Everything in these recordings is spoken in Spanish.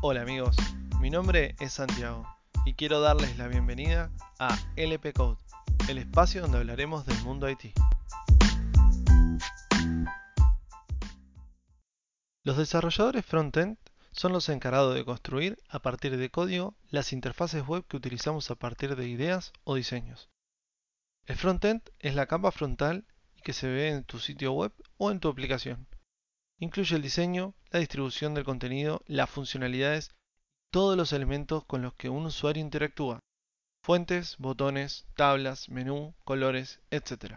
Hola amigos, mi nombre es Santiago y quiero darles la bienvenida a LP Code, el espacio donde hablaremos del mundo IT. Los desarrolladores frontend son los encargados de construir a partir de código las interfaces web que utilizamos a partir de ideas o diseños. El frontend es la capa frontal que se ve en tu sitio web o en tu aplicación. Incluye el diseño, la distribución del contenido, las funcionalidades, todos los elementos con los que un usuario interactúa. Fuentes, botones, tablas, menú, colores, etc.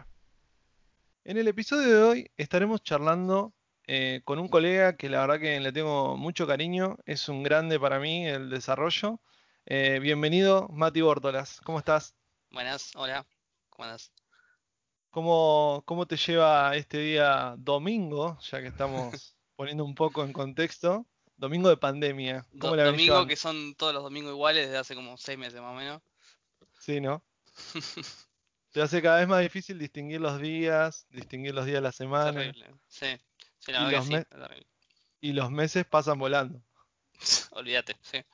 En el episodio de hoy estaremos charlando eh, con un colega que la verdad que le tengo mucho cariño, es un grande para mí el desarrollo. Eh, bienvenido, Mati Bórtolas, ¿cómo estás? Buenas, hola, ¿cómo andas? ¿Cómo, ¿Cómo te lleva este día domingo, ya que estamos poniendo un poco en contexto? Domingo de pandemia. ¿Cómo Do domingo que son todos los domingos iguales desde hace como seis meses más o menos. Sí, ¿no? Te hace cada vez más difícil distinguir los días, distinguir los días de la semana. Terrible, sí. sí la y, los sí, y los meses pasan volando. Olvídate, sí.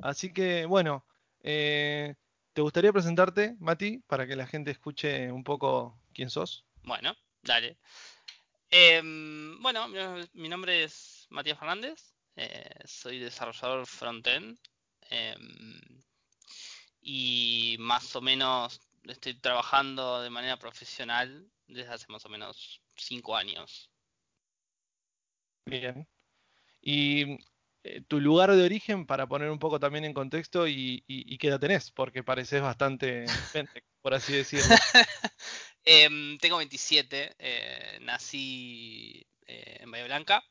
Así que, bueno, eh, ¿Te gustaría presentarte, Mati, para que la gente escuche un poco quién sos? Bueno, dale. Em, bueno, mi, nombre es Matías Fernández, eh, soy desarrollador frontend em, y más o menos estoy trabajando de manera profesional desde hace más o menos cinco años. Bien. Y eh, tu lugar de origen para poner un poco también en contexto y, qué edad tenés, porque pareces bastante por así decirlo. Em, tengo 27, eh, nací eh, en Bahía Blanca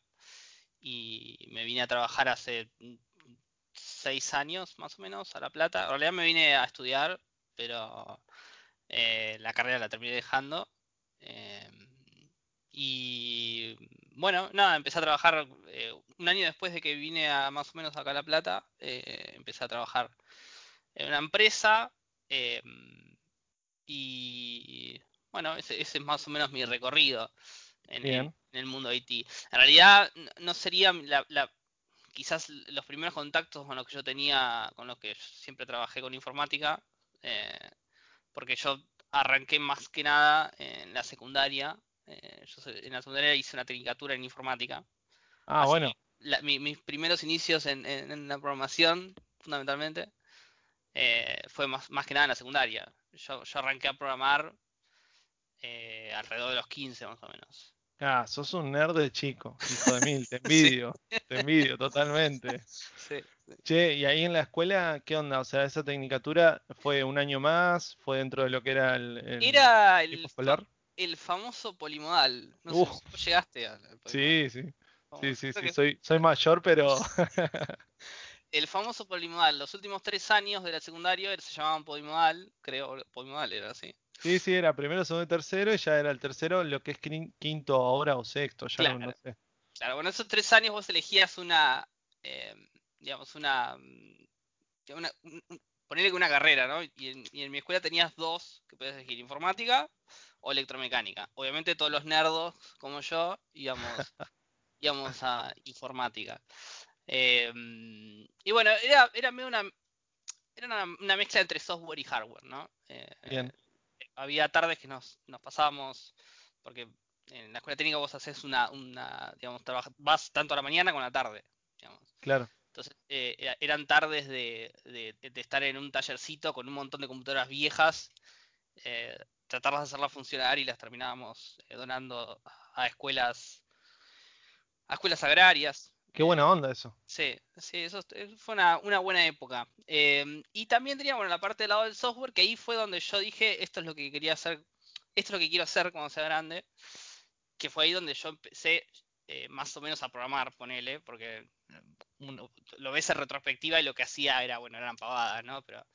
y me vine a trabajar hace 6 años más o menos a La Plata. En realidad me vine a estudiar, pero la carrera la terminé dejando. Em, y bueno, nada, empecé a trabajar eh, un año después de que vine a más o menos acá a La Plata, eh, empecé a trabajar en una empresa em, y bueno, ese, es más o menos mi recorrido en, el mundo IT. En realidad no sería la, quizás los primeros contactos con los que yo tenía, con los que siempre trabajé con informática, eh, porque yo arranqué más que nada en la secundaria eh, yo en la secundaria hice una tecnicatura en informática. Ah, bueno. mis primeros inicios en, la programación, fundamentalmente, eh, fue más, más, que nada en la secundaria. Yo, arranqué a programar eh, alrededor de los 15 más o menos. Ah, sos un nerd de chico, hijo de mil, te envidio, te envidio totalmente. Sí, Che, y ahí en la escuela, ¿qué onda? O sea, esa tecnicatura fue un año más, fue dentro de lo que era el, era el escolar el famoso polimodal. No sé si llegaste a. Sí, sí. Sí, sí, sí, soy, soy mayor, pero. el famoso polimodal. Los últimos tres años de la secundaria se llamaban polimodal, creo, polimodal era así. Sí, sí, era primero, segundo y tercero, y ya era el tercero lo que es quinto ahora o sexto, ya claro. no, sé. Claro, bueno, esos tres años vos elegías una, eh, digamos, una, una ponerle una carrera, ¿no? Y en, y en, mi escuela tenías dos que podías elegir, informática o electromecánica. Obviamente todos los nerdos como yo íbamos, íbamos a informática. Em, y bueno, era, era una, era una, mezcla entre software y hardware, ¿no? Eh, Bien. había tardes que nos, nos pasábamos, porque en la escuela técnica vos haces una, una digamos, trabajas, vas tanto a la mañana como a la tarde, digamos. Claro. Entonces, eh, eran tardes de, de, de, estar en un tallercito con un montón de computadoras viejas, eh, tratar de hacerlas funcionar y las terminábamos eh, donando a escuelas a escuelas agrarias. Qué buena onda eso. Sí, sí, eso fue una, buena época. Em, y también teníamos la parte del lado del software, que ahí fue donde yo dije, esto es lo que quería hacer, esto es lo que quiero hacer cuando sea grande, que fue ahí donde yo empecé eh, más o menos a programar, ponele, porque lo ves en retrospectiva y lo que hacía era, bueno, eran pavadas, ¿no? Pero,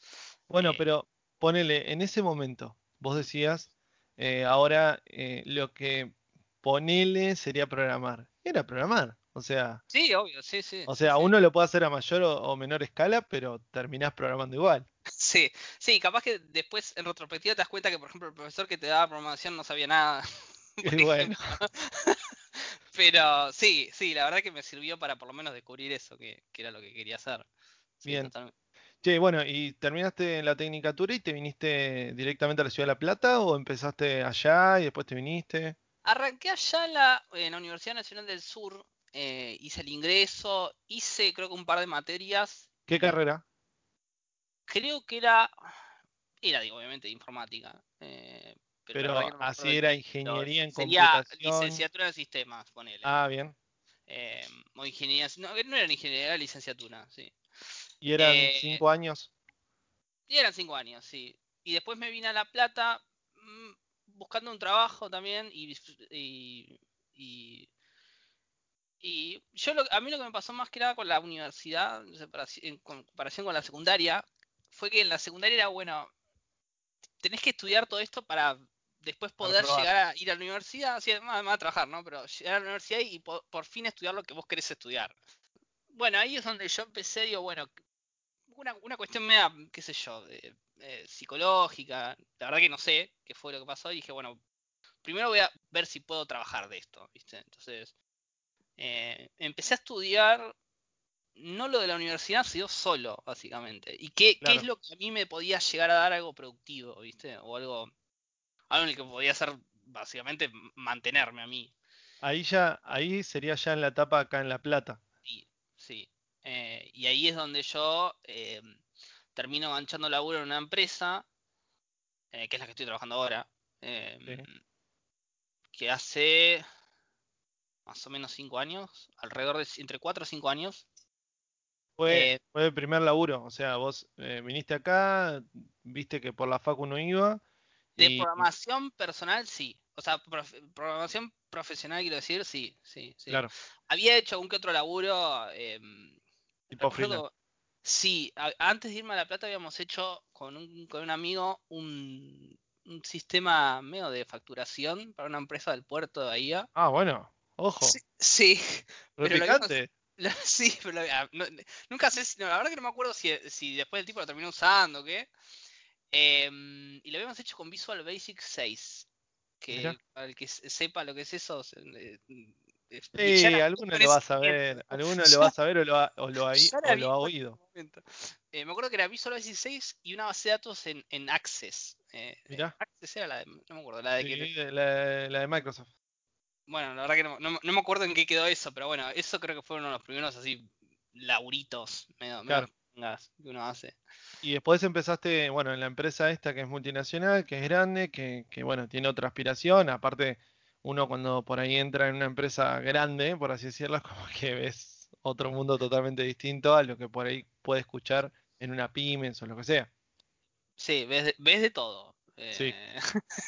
bueno, pero ponele, en ese momento, vos decías, eh, ahora eh, lo que ponele sería programar. Era programar, o sea. Sí, obvio, sí, sí. O sea, uno lo puede hacer a mayor o, menor escala, pero terminás programando igual. Sí, sí, capaz que después en retrospectiva te das cuenta que, por ejemplo, el profesor que te daba programación no sabía nada. Y bueno. Pero sí, sí, la verdad que me sirvió para por lo menos descubrir eso, que, que era lo que quería hacer. Sí, Bien. totalmente. Che, bueno, ¿y terminaste la Tecnicatura y te viniste directamente a la Ciudad de La Plata o empezaste allá y después te viniste? Arranqué allá en la, en la Universidad Nacional del Sur, eh, hice el ingreso, hice creo que un par de materias. ¿Qué carrera? Creo que era, era digo, obviamente informática, eh, pero Pero no así era ingeniería en Sería computación. licenciatura en sistemas, ponele. Ah, bien. Eh, o ingeniería, no, no era ni ingeniería, era licenciatura, sí. ¿Y eran Eh, cinco años? y eran cinco años, sí. Y después me vine a La Plata mm, buscando un trabajo también y, y, y, y yo lo- a mí lo que me pasó más que nada con la universidad, en comparación con la secundaria, fue que en la secundaria era, bueno, tenés que estudiar todo esto para después poder llegar a ir a la universidad, así, más, más a trabajar, ¿no? Pero llegar a la universidad y po- por fin estudiar lo que vos querés estudiar. Bueno, ahí es donde yo empecé, digo, bueno, una, una cuestión media, qué sé yo, de, eh, psicológica, la verdad que no sé qué fue lo que pasó, y dije, bueno, primero voy a ver si puedo trabajar de esto, ¿viste? Entonces, eh, empecé a estudiar, no lo de la universidad, sino solo, básicamente. ¿Y qué, qué es lo que a mí me podía llegar a dar algo productivo, ¿viste? O algo, algo en el que podía hacer, básicamente, mantenerme a mí. Ahí ya, ahí sería ya en la etapa acá en La Plata. Sí, sí. Eh, y ahí es donde yo eh, termino ganchando laburo en una empresa, eh, que es la que estoy trabajando ahora, Sí. que hace más o menos 5 años, alrededor de entre 4 o 5 años. Fue, fue el primer laburo. O sea, vos viniste acá, viste que por la facu no iba de y programación personal, sí. O sea, prof- programación profesional, quiero decir, sí, sí, sí. claro, Había hecho algún que otro laburo. eh, tipo recuerdo, sí, a- antes de irme a La Plata habíamos hecho con un, con un amigo un, un sistema medio de facturación para una empresa del puerto de Bahía. Ah, bueno, ojo, Sí, sí, pero lo habíamos, repicante. lo- sí, pero lo- ah, no- nunca sé, no, la verdad que no me acuerdo si, si después el tipo lo terminó usando o qué. Em, y lo habíamos hecho con Visual Basic 6, Mirá. que para el que se- sepa lo que es eso, eh, Sí, era alguno lo va a saber, ¿no? alguno lo va a saber o lo ha, o lo ha, o lo ha oído. Eh, me acuerdo que era Visual Basic 6 y una base de datos en, en Access. Eh, eh, Mirá, Access era la de, no me acuerdo, la de sí, que, la, la de Microsoft. bueno, la verdad que no, no- no me acuerdo en qué quedó eso, pero bueno, eso creo que fue uno de los primeros así medio, medio Claro. que uno hace. Y después empezaste, bueno, en la empresa esta que es multinacional, que es grande, que, que bueno, tiene otra aspiración. Aparte, uno cuando por ahí entra en una empresa grande, por así decirlo, como que ves otro mundo totalmente distinto a lo que por ahí puede escuchar en una pymes o lo que sea. Sí, ves de, ves de todo. Sí. Eh,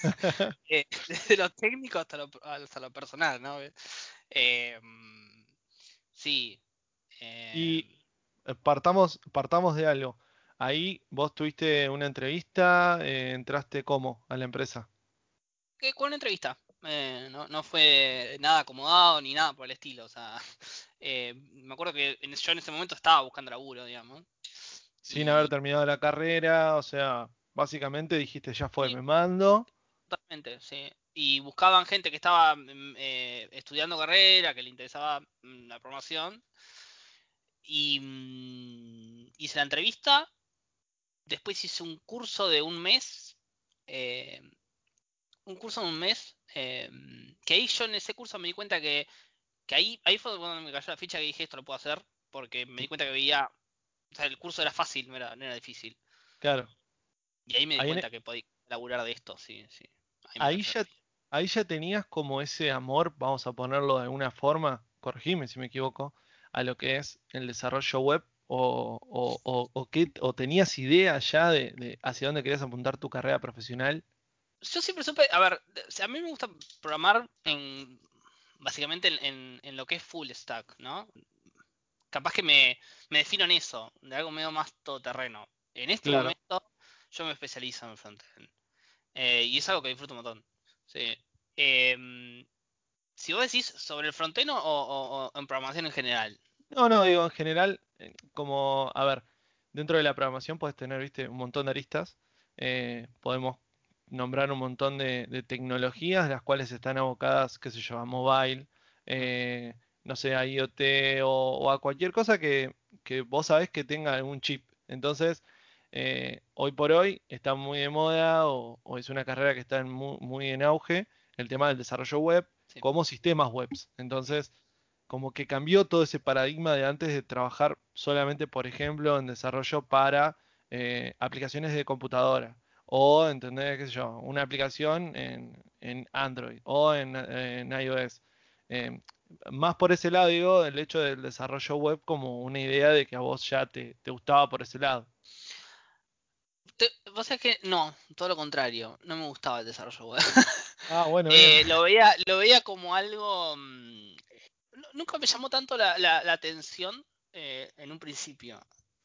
eh, desde lo técnico hasta lo, hasta lo personal, ¿no? Eh, mm, sí. Y eh, partamos, partamos de algo. Ahí vos tuviste una entrevista, entraste cómo a la empresa. una entrevista. Eh, no, no fue nada acomodado ni nada por el estilo. O sea, eh, me acuerdo que yo en ese momento estaba buscando laburo, digamos. Sin haber terminado la carrera, o sea, básicamente dijiste, ya fue, sí, me mando. totalmente, sí. Y buscaban gente que estaba mm, eh, estudiando carrera, que le interesaba mm, la programación. Y mm, hice la entrevista. Después hice un curso de un mes. eh, un curso de un mes. eh, que ahí yo en ese curso me di cuenta que, que ahí, ahí fue cuando me cayó la ficha que dije esto lo puedo hacer. Porque me di cuenta que veía. O sea, el curso era fácil, no era, no era difícil. Claro. Y ahí me di Ahí, en e- cuenta que podía laburar de esto, sí, sí. Ahí ya, ahí ya tenías como ese amor, vamos a ponerlo de alguna forma, corregime si me equivoco, a lo que es el desarrollo web o, o, o, o qué- o tenías idea ya de, de hacia dónde querías apuntar tu carrera profesional. Yo siempre supe, a ver, a mí me gusta programar en básicamente en, en- en lo que es full stack, ¿no? Capaz que me, me defino en eso, de algo medio más todoterreno. En este Claro. momento yo me especializo en frontend. eh, y es algo que disfruto un montón. Sí. Em, si vos decís sobre el frontend o, o- o en programación en general. No, no, digo, en general, eh, como, a ver, dentro de la programación puedes tener, viste, un montón de aristas. eh, podemos nombrar un montón de, de tecnologías, las cuales están abocadas, qué sé yo, a mobile, eh, no sé, a IoT o, a cualquier cosa que, vos sabés que tenga algún chip. Entonces, eh, hoy por hoy está muy de moda o, es una carrera que está muy, en auge el tema del desarrollo web como sistemas webs. Entonces, como que cambió todo ese paradigma de antes de trabajar solamente, por ejemplo, en desarrollo para eh, aplicaciones de computadora o entender, qué sé yo, una aplicación en, Android o en, iOS. Em, más por ese lado, digo, el hecho del desarrollo web como una idea de que a vos ya te, gustaba por ese lado. vos sabés que no, todo lo contrario, no me gustaba el desarrollo web. Ah, bueno. Eh, lo, veía, lo veía como algo... Mm, nunca me llamó tanto la, atención eh, en un principio.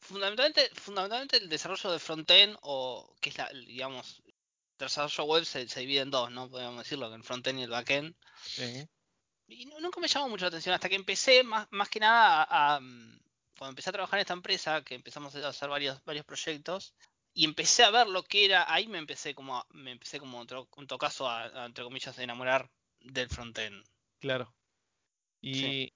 Fundamentalmente, fundamentalmente el desarrollo de frontend o que es la, digamos, el desarrollo web se, divide en dos, ¿no? Podríamos decirlo, el frontend y el backend. Sí. Y nunca me llamó mucho la atención hasta que empecé, más, más que nada, a, mm, cuando empecé a trabajar en esta empresa, que empezamos a hacer varios, varios proyectos, y empecé a ver lo que era, ahí me empecé como, me empecé como en todo caso a, entre comillas, a enamorar del frontend. Claro. Y,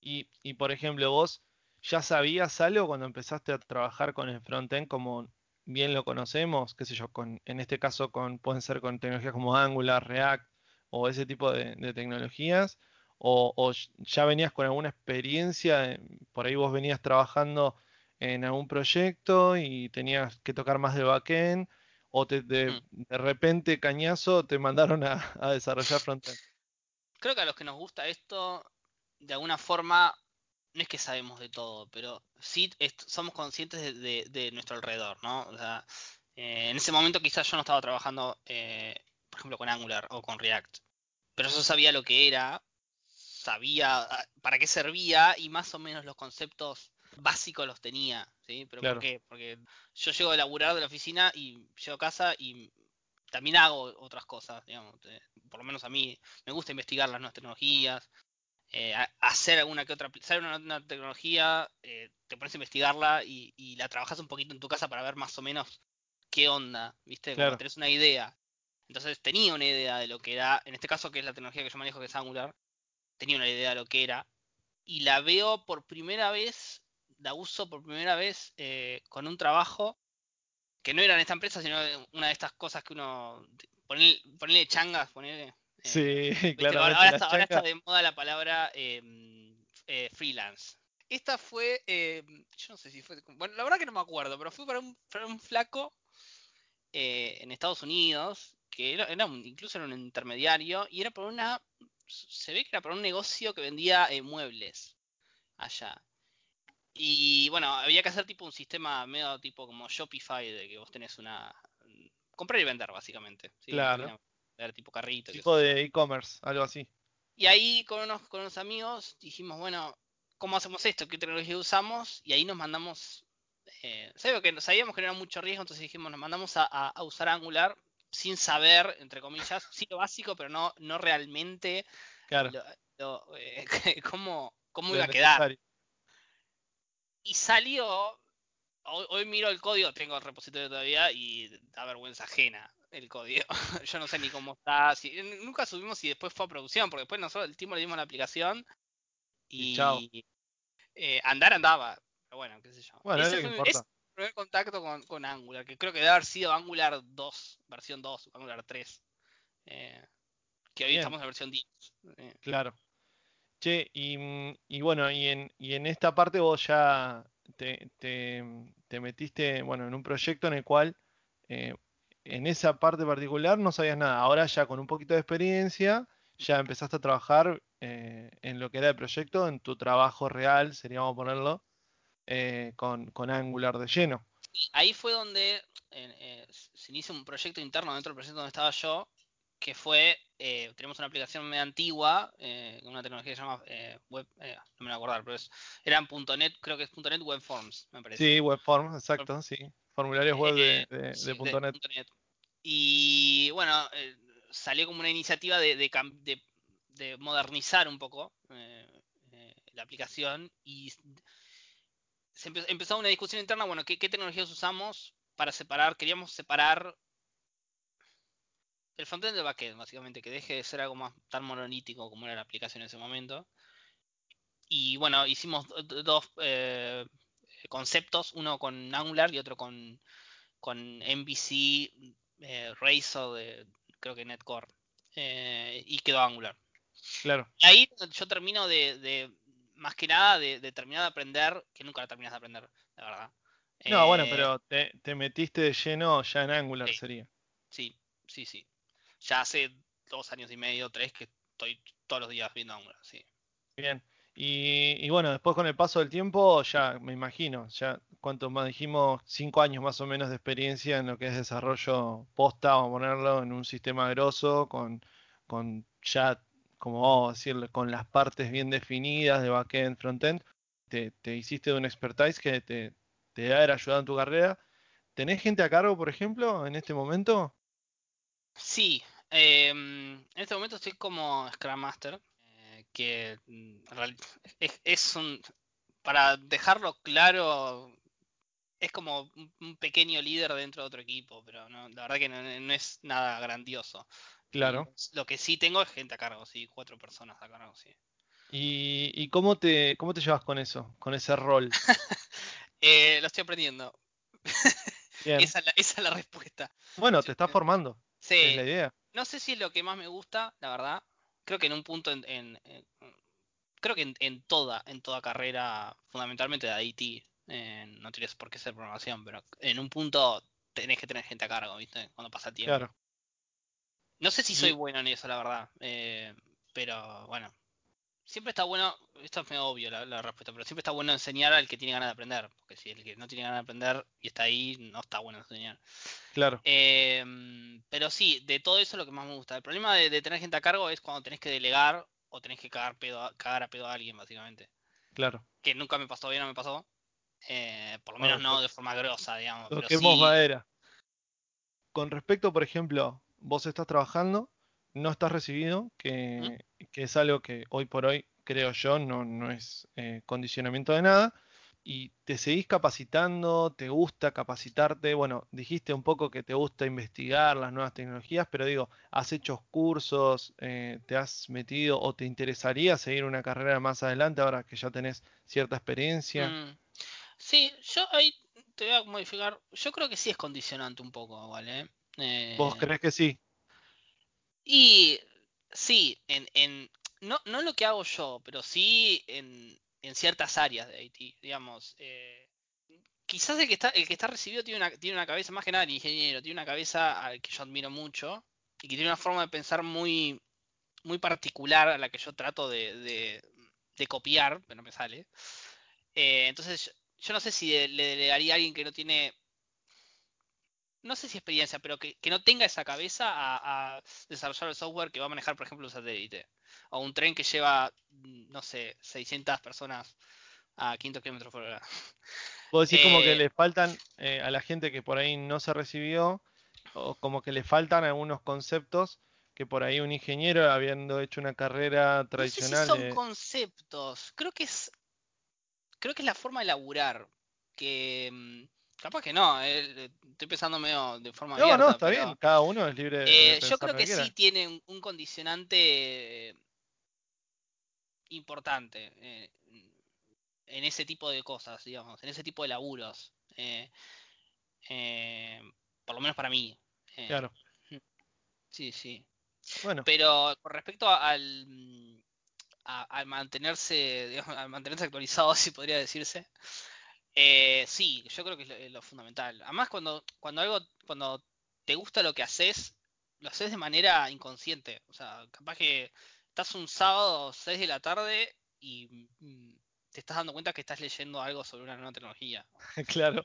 y, y, por ejemplo, vos ya sabías algo cuando empezaste a trabajar con el frontend como bien lo conocemos, qué sé yo, con, en este caso con, pueden ser con tecnologías como Angular, React o ese tipo de, tecnologías, o, ya venías con alguna experiencia, por ahí vos venías trabajando en algún proyecto y tenías que tocar más de backend, o te, de, mm. de, repente cañazo te mandaron a, a desarrollar frontend. Creo que a los que nos gusta esto, de alguna forma, no es que sabemos de todo, pero sí somos conscientes de, nuestro alrededor, ¿no? O sea, eh, en ese momento quizás yo no estaba trabajando, eh, por ejemplo, con Angular o con React, pero yo sabía lo que era, sabía ah, para qué servía y más o menos los conceptos básicos los tenía, ¿sí? ¿Pero por qué? Porque yo llego a laburar de la oficina y llego a casa y también hago otras cosas, digamos. Eh, por lo menos a mí me gusta investigar las nuevas tecnologías, eh, hacer alguna que otra, saber una, tecnología, eh, te pones a investigarla y, la trabajas un poquito en tu casa para ver más o menos qué onda, ¿viste? Como tenés una idea. Entonces tenía una idea de lo que era, en este caso que es la tecnología que yo manejo que es Angular, tenía una idea de lo que era y la veo por primera vez, la uso por primera vez eh, con un trabajo que no era en esta empresa, sino una de estas cosas que uno, ponerle, changas, ponerle Sí, claro. Ahora, está, de moda la palabra em, eh, freelance. Esta fue, em, yo no sé si fue, bueno, la verdad que no me acuerdo, pero fue para un, un flaco eh, en Estados Unidos, que era, incluso era un intermediario, y era por una, se ve que era para un negocio que vendía eh, muebles allá. Y bueno, había que hacer tipo un sistema medio tipo como Shopify, de que vos tenés una... Comprar y vender, básicamente. Claro tipo carrito. Tipo de e-commerce, algo así. Y ahí con unos, con unos amigos dijimos, bueno, ¿cómo hacemos esto? ¿Qué tecnología usamos? Y ahí nos mandamos, eh, que sabíamos que no era mucho riesgo, entonces dijimos, nos mandamos a, usar Angular sin saber, entre comillas, sí lo básico, pero no, no realmente claro. Eh, cómo, cómo iba a quedar. Y salió, hoy, hoy, miro el código, tengo el repositorio todavía y da vergüenza ajena el código. Yo no sé ni cómo está. Si, nunca subimos y después fue a producción, porque después nosotros el tiempo le dimos la aplicación y, eh, andar andaba. Pero bueno, qué sé yo. Bueno, Ese fue, el primer contacto con, Angular, que creo que debe haber sido Angular 2, versión 2, Angular 3. Eh, que hoy estamos en la versión 10. Eh. Claro. Che, y, y, bueno, y en, y en esta parte vos ya te, te, te metiste, bueno, en un proyecto en el cual eh, en esa parte particular no sabías nada. Ahora ya con un poquito de experiencia, ya empezaste a trabajar eh, en lo que era el proyecto, en tu trabajo real, seríamos ponerlo, eh, con, Angular de lleno. Ahí fue donde eh, se inicia un proyecto interno dentro del proyecto donde estaba yo, que fue, tenemos una aplicación medio antigua, una tecnología que se llama web, no me voy a acordar, pero es, eran .NET, creo que es .NET Web Forms, me parece. Sí, Web Forms, exacto, sí. Formularios web de, de, .NET. Y bueno, eh, salió como una iniciativa de, de, modernizar un poco eh, eh, la aplicación y se empezó, una discusión interna, bueno, ¿qué, tecnologías usamos para separar? Queríamos separar el frontend del backend, básicamente, que deje de ser algo más tan monolítico como era la aplicación en ese momento. Y bueno, hicimos dos eh, conceptos, uno con Angular y otro con, con MVC eh, Razor de creo que Netcore. Eh, y quedó Angular. Claro. Ahí yo termino de, más que nada, de, terminar de aprender, que nunca la terminas de aprender, la verdad. No, bueno, pero te, metiste de lleno ya en Angular, sería. Sí, sí, sí. Ya hace dos años y medio, tres, que estoy todos los días viendo Angular, sí. Bien. Y, bueno, después con el paso del tiempo, ya me imagino, ya cuanto más dijimos, cinco años más o menos de experiencia en lo que es desarrollo posta, vamos a ponerlo en un sistema grosso, con, con ya, como vamos a decirle, con las partes bien definidas de backend, frontend, te, te hiciste de un expertise que te, te ha ayudado en tu carrera. ¿Tenés gente a cargo, por ejemplo, en este momento? Sí, em, en este momento estoy como Scrum Master, que mm, es, un, para dejarlo claro, es como un pequeño líder dentro de otro equipo, pero no, la verdad que no, es nada grandioso. Claro. lo que sí tengo es gente a cargo, sí, cuatro personas a cargo, sí. ¿Y, cómo, te, cómo te llevas con eso, con ese rol? Eh, lo estoy aprendiendo. esa, es la, respuesta. Bueno, te estás formando. Sí. Es la idea. No sé si es lo que más me gusta, la verdad creo que en un punto en, creo que en, toda en toda carrera fundamentalmente de IT no tienes por qué ser programación pero en un punto tenés que tener gente a cargo viste cuando pasa tiempo claro. no sé si soy bueno en eso la verdad eh, pero bueno siempre está bueno esto es medio obvio la, respuesta pero siempre está bueno enseñar al que tiene ganas de aprender porque si el que no tiene ganas de aprender y está ahí no está bueno enseñar Claro. Em, pero sí, de todo eso es lo que más me gusta. El problema de, tener gente a cargo es cuando tenés que delegar o tenés que cagar, pedo, cagar a pedo a alguien, básicamente. Claro. Que nunca me pasó bien, no me pasó. Eh, por lo menos no de forma grosa, digamos. Lo que madera. Con respecto, por ejemplo, vos estás trabajando, no estás recibido, que, es algo que hoy por hoy, creo yo, no, no es eh, condicionamiento de nada y te seguís capacitando, te gusta capacitarte, bueno, dijiste un poco que te gusta investigar las nuevas tecnologías, pero digo, ¿has hecho cursos, eh, te has metido o te interesaría seguir una carrera más adelante ahora que ya tenés cierta experiencia? Mm. Sí, yo ahí te voy a modificar, yo creo que sí es condicionante un poco, ¿vale? ¿Vos eh, crees que sí? Y sí, en, en no, no lo que hago yo, pero sí en, en ciertas áreas de Haití, digamos. Eh, quizás el que está el que está recibido tiene una, tiene una cabeza, más que nada el ingeniero, tiene una cabeza al que yo admiro mucho y que tiene una forma de pensar muy, muy particular a la que yo trato de, de, copiar, pero no me sale. Eh, entonces, yo no sé si le delegaría a alguien que no tiene no sé si experiencia, pero que, no tenga esa cabeza a, desarrollar el software que va a manejar, por ejemplo, un satélite. O un tren que lleva, mm, no sé, 600 personas a 500 kilómetros por hora. Vos decís como que eh, le faltan eh, a la gente que por ahí no se recibió, o como que le faltan algunos conceptos que por ahí un ingeniero, habiendo hecho una carrera tradicional. No sé si son conceptos, creo que es. Creo que es la forma de laburar. Que mm, Capaz que no, eh, estoy pensando medio de forma No, no, está bien, cada uno es libre de, eh, Yo creo que, sí tiene un, condicionante importante eh, en ese tipo de cosas, digamos, en ese tipo de laburos. por lo menos para mí. claro. Sí, sí. Bueno. Pero con respecto al, al mantenerse, digamos, al mantenerse actualizado, si podría decirse, eh, sí, yo creo que es lo, fundamental. Además, cuando, cuando algo, cuando te gusta lo que haces, lo haces de manera inconsciente. O sea, capaz que estás un sábado 6 de la tarde y mm, te estás dando cuenta que estás leyendo algo sobre una nueva tecnología. claro.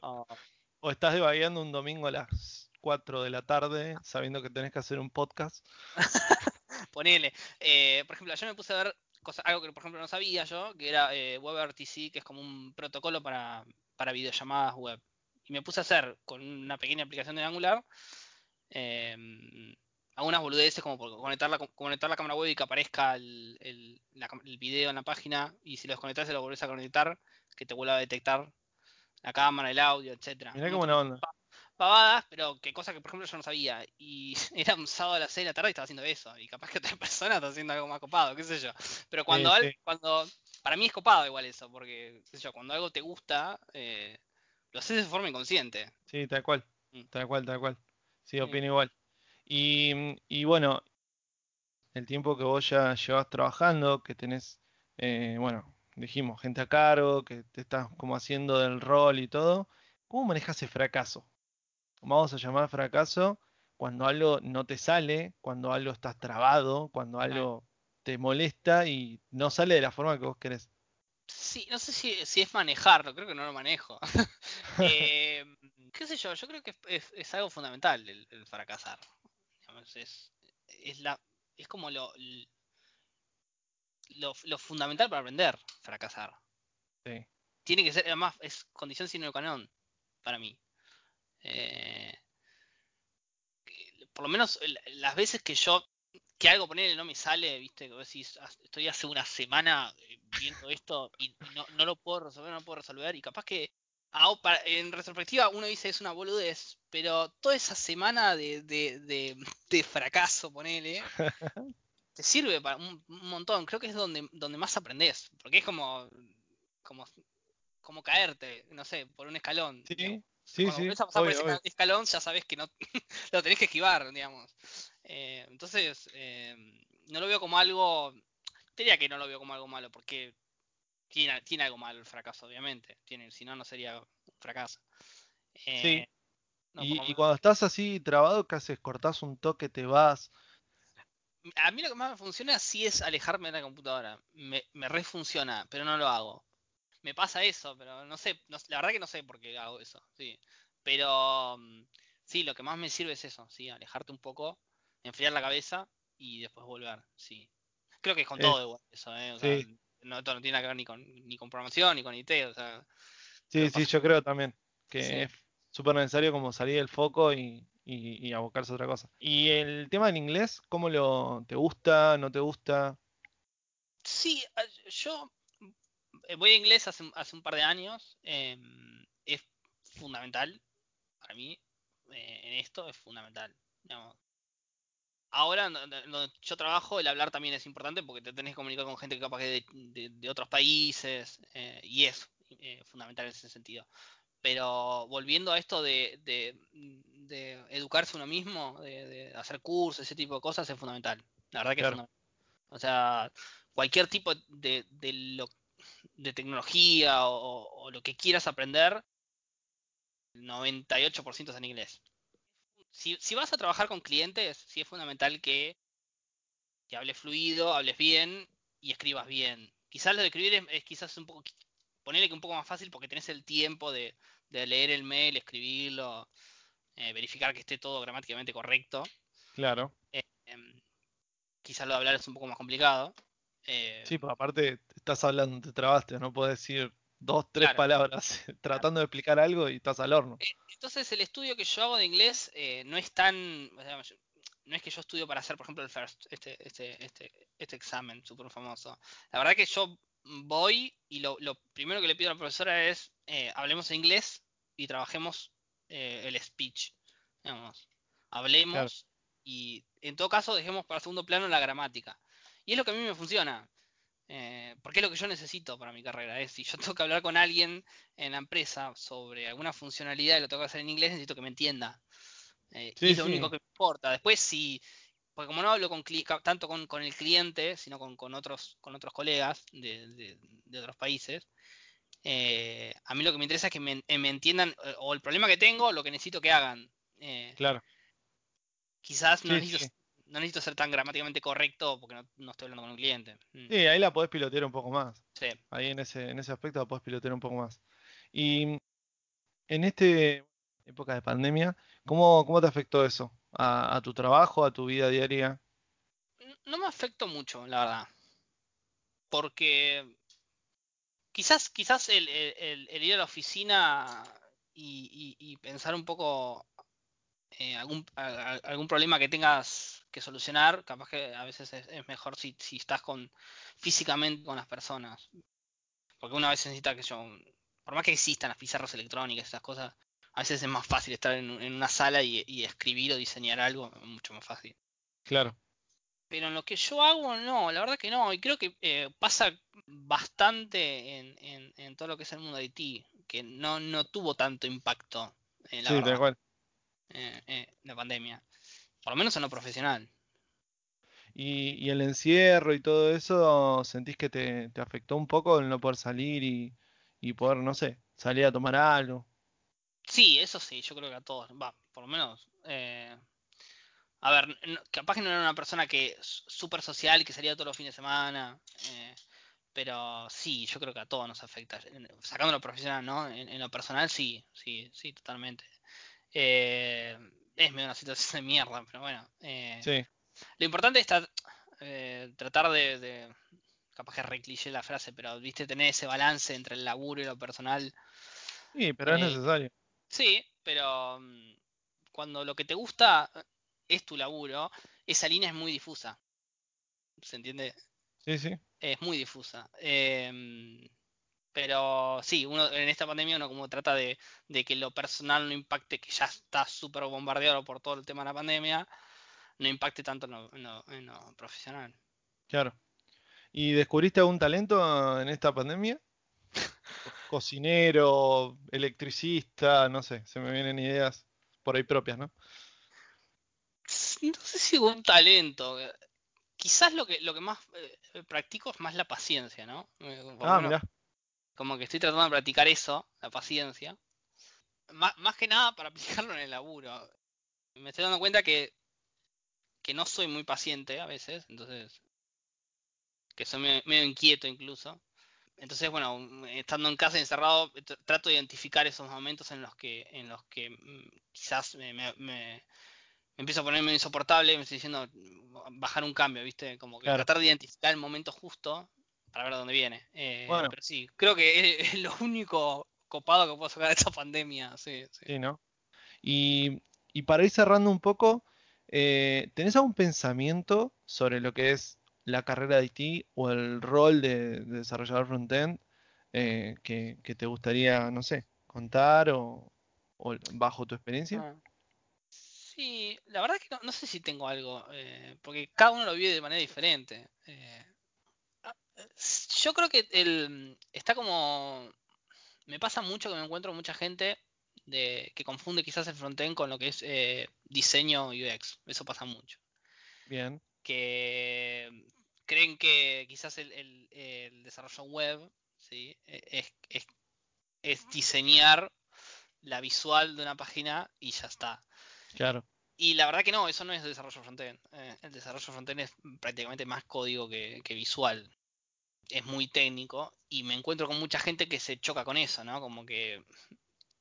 O estás devagueando un domingo a las 4 de la tarde sabiendo que tenés que hacer un podcast. Ponele. Eh, por ejemplo, yo me puse a ver algo que por ejemplo no sabía yo, que era eh, WebRTC, que es como un protocolo para, para videollamadas web. Y me puse a hacer con una pequeña aplicación de Angular em, algunas boludeces como conectar la, conectar la cámara web y que aparezca el, el, video en la página y si lo desconectas se lo volvés a conectar, que te vuelva a detectar la cámara, el audio, etcétera. Mirá qué buena onda. Pavadas, pero que cosa que por ejemplo yo no sabía. Y era un sábado a las 6 de la tarde y estaba haciendo eso. Y capaz que otra persona está haciendo algo más copado, qué sé yo. Pero cuando, Sí, sí. cuando para mí es copado igual eso, porque qué sé yo, cuando algo te gusta, eh, lo haces de forma inconsciente. Sí, tal cual, Mm. tal cual, tal cual. Sí, Sí. opino igual. Y, y bueno, el tiempo que vos ya llevas trabajando, que tenés, eh, bueno, dijimos, gente a cargo, que te estás como haciendo del rol y todo, ¿cómo manejas el fracaso? Vamos a llamar fracaso cuando algo no te sale, cuando algo estás trabado, cuando algo te molesta y no sale de la forma que vos querés. Sí, no sé si, si es manejarlo, creo que no lo manejo. Eh, qué sé yo, yo creo que es, es- es algo fundamental el, el fracasar. Digamos, es, es, la, es como lo, lo, lo fundamental para aprender, fracasar. Sí, Tiene que ser, además, es condición sine qua non para mí. Eh, por lo menos las veces que yo, que algo ponerle no me sale, viste, que decís, "Ah, estoy hace una semana eh, viendo esto y, no, no lo puedo resolver, no lo puedo resolver, y capaz que para- en retrospectiva uno dice es una boludez, pero toda esa semana de, de, de, de fracaso, ponele, te sirve para un, un montón. Creo que es donde, donde más aprendes, porque es como, como, como caerte, no sé, por un escalón. sí, sí, Cuando sí, a pasar por ese obvio. escalón, ya sabes que no lo tenés que esquivar, digamos. Eh, entonces, eh, no lo veo como algo. Diría que no lo veo como algo malo, porque tiene, tiene algo malo el fracaso, obviamente. Tiene, si no, no sería un fracaso. Eh, Sí, no, por y, cuando estás así trabado, ¿qué haces? ¿Cortás un toque, te vas? A mí lo que más me funciona sí es alejarme de la computadora. Me, me refunciona, pero no lo hago. Me pasa eso, pero no sé, no- la verdad que no sé por qué hago eso, sí. Pero mm, sí, lo que más me sirve es eso, sí, alejarte un poco, enfriar la cabeza y después volver, sí. Creo que es con Es, todo igual eso, ¿eh? O sea, no, esto no tiene nada que ver ni con, ni con programación, ni con IT, o sea, sí, sí, yo creo también que sí. es súper necesario como salir del foco y, y, y abocarse a otra cosa. ¿Y el tema del inglés, cómo lo, te gusta, no te gusta? Sí, yo voy a inglés hace, un- hace un par de años, eh, es fundamental para mí, eh, en esto es fundamental. digamos. Ahora, donde yo trabajo, el hablar también es importante porque te tenés que comunicar con gente que capaz que de, de- de otros países eh, y es eh, fundamental en ese sentido. Pero volviendo a esto de, de- de educarse uno mismo, de, de hacer cursos, ese tipo de cosas, es fundamental. La verdad que es fundamental. O sea, cualquier tipo de, de, lo- de tecnología o, o lo que quieras aprender, el 98% es en inglés. Si, si vas a trabajar con clientes, sí es fundamental que que hables fluido, hables bien y escribas bien. Quizás lo de escribir es, es quizás un poco, ponerle que un poco más fácil porque tenés el tiempo de, de leer el mail, escribirlo, eh, verificar que esté todo gramáticamente correcto. claro. Eh, em, quizás lo de hablar es un poco más complicado. Eh, Sí, pues aparte te estás hablando, te trabaste, no puedes decir dos, tres claro. palabras tratando de explicar algo y estás al horno. Eh, Entonces el estudio que yo hago de inglés eh, no es tan, o sea, yo- no es que yo estudio para hacer, por ejemplo, el FIRST, este, este, este, este examen súper famoso. La verdad que yo voy y lo, lo primero que le pido a la profesora es eh, hablemos inglés y trabajemos eh, el speech. Digamos, Claro, hablemos y en todo caso dejemos para segundo plano la gramática. Y es lo que a mí me funciona. eh, porque es lo que yo necesito para mi carrera. Es si yo tengo que hablar con alguien en la empresa sobre alguna funcionalidad y lo tengo que hacer en inglés, necesito que me entienda. Eh, y es lo único que me importa. Después, si, porque como no hablo con tanto con, con el cliente, sino con, con otros, con otros colegas de, de- de otros países, eh, a mí lo que me interesa es que me, eh, me entiendan o el problema que tengo lo que necesito que hagan. Claro. quizás no Sí, necesito. No necesito ser tan gramáticamente correcto porque no, no estoy hablando con un cliente. Mm, Sí, ahí la podés pilotear un poco más. sí. Ahí en ese, en ese aspecto la podés pilotear un poco más. Y en este época de pandemia, ¿cómo, cómo te afectó eso? ¿A, a tu trabajo, a tu vida diaria? No me afectó mucho, la verdad. Porque quizás, quizás el, el- el- el ir a la oficina y, y- y pensar un poco eh, algún, a- a- algún problema que tengas que solucionar, capaz que a veces es, es mejor si, si estás con físicamente con las personas. Porque una vez necesita que yo, por más que existan las pizarras electrónicas, esas cosas, a veces es más fácil estar en, una sala y, escribir o diseñar algo, mucho más fácil. Claro. Pero en lo que yo hago, no, la verdad que no. Y creo que eh, pasa bastante en, todo lo que es el mundo de IT, que no, no tuvo tanto impacto en la, sí, verdad, eh, eh, la pandemia. Por lo menos en lo profesional. Y, el encierro y todo eso, ¿sentís que te, afectó un poco el no poder salir y, poder, no sé, salir a tomar algo? Sí, eso sí, yo creo que a todos, va, por lo menos. Eh, a ver, capaz que no era una persona que súper social, que salía todos los fines de semana, eh, pero sí, yo creo que a todos nos afecta. Sacando lo profesional, ¿no? En, lo personal, sí, sí, sí, totalmente. Eh, es medio una situación de mierda, pero bueno. sí. Lo importante es eh, tratar de, capaz que recliché la frase, pero viste tener ese balance entre el laburo y lo personal. Sí, pero es eh, necesario. Sí, pero mm, cuando lo que te gusta es tu laburo, esa línea es muy difusa. ¿Se entiende? Sí, sí. Es muy difusa. Em, pero sí, uno en esta pandemia uno como trata de, de que lo personal no impacte, que ya está súper bombardeado por todo el tema de la pandemia, no impacte tanto en lo, profesional. Claro. ¿Y descubriste algún talento en esta pandemia? Cocinero, electricista, no sé, se me vienen ideas por ahí propias, ¿no? No sé si un talento. Quizás lo que, lo que más eh, practico es más la paciencia, ¿no? Eh, ah, mira. Como que estoy tratando de practicar eso, la paciencia. Más, más que nada para aplicarlo en el laburo. Me estoy dando cuenta que que no soy muy paciente a veces, entonces, que soy medio, inquieto incluso. Entonces, bueno, estando en casa encerrado, trato de identificar esos momentos en los que, en los que mm, quizás me, empiezo a ponerme insoportable, me estoy diciendo bajar un cambio, ¿viste? Como que tratar de identificar el momento justo para ver dónde viene. Eh, bueno. Pero sí, creo que es, lo único copado que puedo sacar de esta pandemia, sí, sí. sí ¿no? Y, y para ir cerrando un poco, eh, ¿Tenés algún pensamiento sobre lo que es la carrera de IT o el rol de, desarrollador frontend eh, que, te gustaría, no sé, contar o, bajo tu experiencia? Ah. Sí, la verdad es que no, sé si tengo algo, eh, porque cada uno lo vive de manera diferente. Ah, yo creo que el, está como... Me pasa mucho que me encuentro mucha gente de, que confunde quizás el frontend con lo que es eh, diseño UX. Eso pasa mucho. Bien. Que creen que quizás el, desarrollo web ¿sí? E, es, es, diseñar la visual de una página y ya está. Claro. Y la verdad que no, eso no es desarrollo frontend. Eh, el desarrollo frontend es prácticamente más código que, que, visual. Es muy técnico y me encuentro con mucha gente que se choca con eso, ¿no? Como que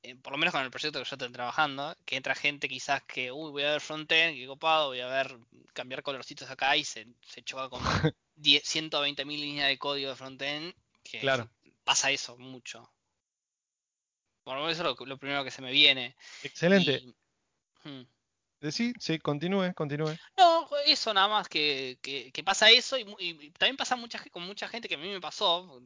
eh, por lo menos con el proyecto que yo estoy trabajando, que entra gente quizás que, uy, voy a ver frontend, qué copado, voy a ver cambiar colorcitos acá y se, se choca con 120.000 líneas de código de frontend, que claro. pasa eso mucho. Bueno, eso es lo, primero que se me viene. Excelente. Hmm. Sí, sí, continúe, continúe. No, eso nada más que, que, pasa eso y, también pasa mucha, con mucha gente que a mí me pasó.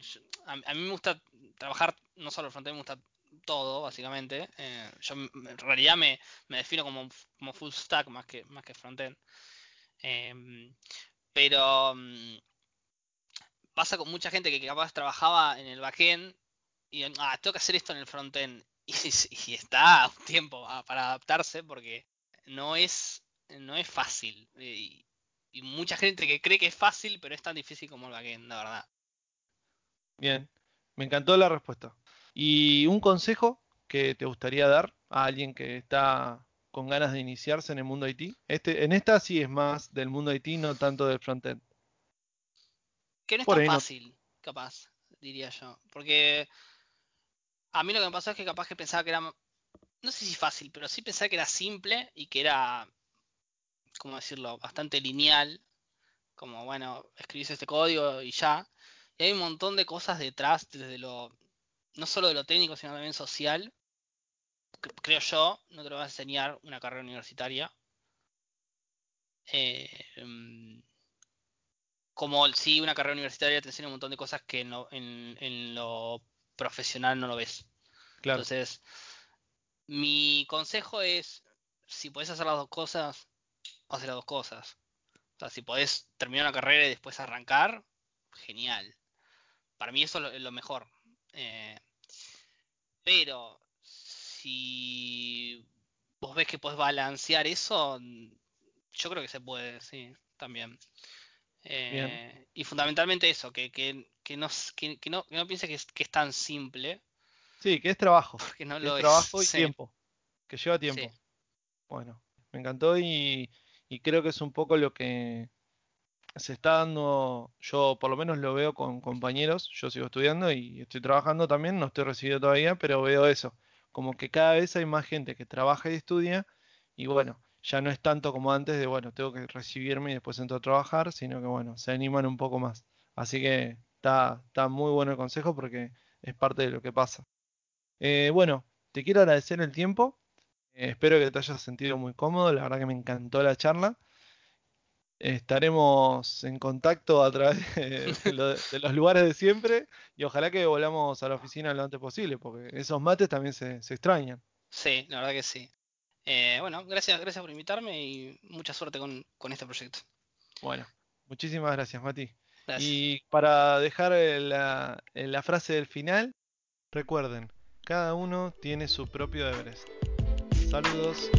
a, mí me gusta trabajar no solo el frontend, me gusta todo, básicamente. Eh, yo en realidad me, defino como, como, full stack más que, más que frontend. Em, pero mm, pasa con mucha gente que capaz trabajaba en el backend y ah, tengo que hacer esto en el frontend. Y, está un tiempo para adaptarse porque no es, no es fácil. Y, y mucha gente que cree que es fácil, pero es tan difícil como el backend, la verdad. Bien, me encantó la respuesta. ¿Y un consejo que te gustaría dar a alguien que está con ganas de iniciarse en el mundo IT? Este, en esta sí es más del mundo IT, no tanto del frontend. Que no es tan fácil, capaz, diría yo. Porque a mí lo que me pasó es que capaz que pensaba que era, no sé si fácil, pero sí pensaba que era simple y que era, ¿cómo decirlo?, bastante lineal. Como, bueno, escribís este código y ya. Y hay un montón de cosas detrás, desde lo no solo de lo técnico, sino también social, creo yo, no te lo va a enseñar una carrera universitaria. Eh, em, como si una carrera universitaria te enseña un montón de cosas que en lo, profesional no lo ves. Entonces, Mi consejo es, si podés hacer las dos cosas, hacer las dos cosas. O sea, si podés terminar una carrera y después arrancar, genial. Para mí eso es lo, mejor. Eh, pero si vos ves que podés balancear eso, yo creo que se puede, sí, también. Eh, y fundamentalmente eso, que, que, que no, que, no, no piense que es, que es tan simple. Sí, que es trabajo. Que no lo es trabajo y tiempo. Que lleva tiempo. Bueno, me encantó y, y creo que es un poco lo que se está dando, yo por lo menos lo veo con compañeros, yo sigo estudiando y estoy trabajando también, no estoy recibido todavía, pero veo eso, como que cada vez hay más gente que trabaja y estudia y bueno, ya no es tanto como antes de, bueno, tengo que recibirme y después entro a trabajar, sino que bueno, se animan un poco más. Así que está, está muy bueno el consejo porque es parte de lo que pasa. Eh, bueno, te quiero agradecer el tiempo. Eh, espero que te hayas sentido muy cómodo. La verdad que me encantó la charla. Estaremos en contacto a través de, los lugares de siempre y ojalá que volvamos a la oficina lo antes posible, porque esos mates también se, extrañan. Sí, la verdad que sí. Eh, bueno, gracias, gracias por invitarme y mucha suerte con, este proyecto. Bueno, muchísimas gracias, Mati. Y para dejar la, la frase del final, recuerden, cada uno tiene su propio Everest. Saludos.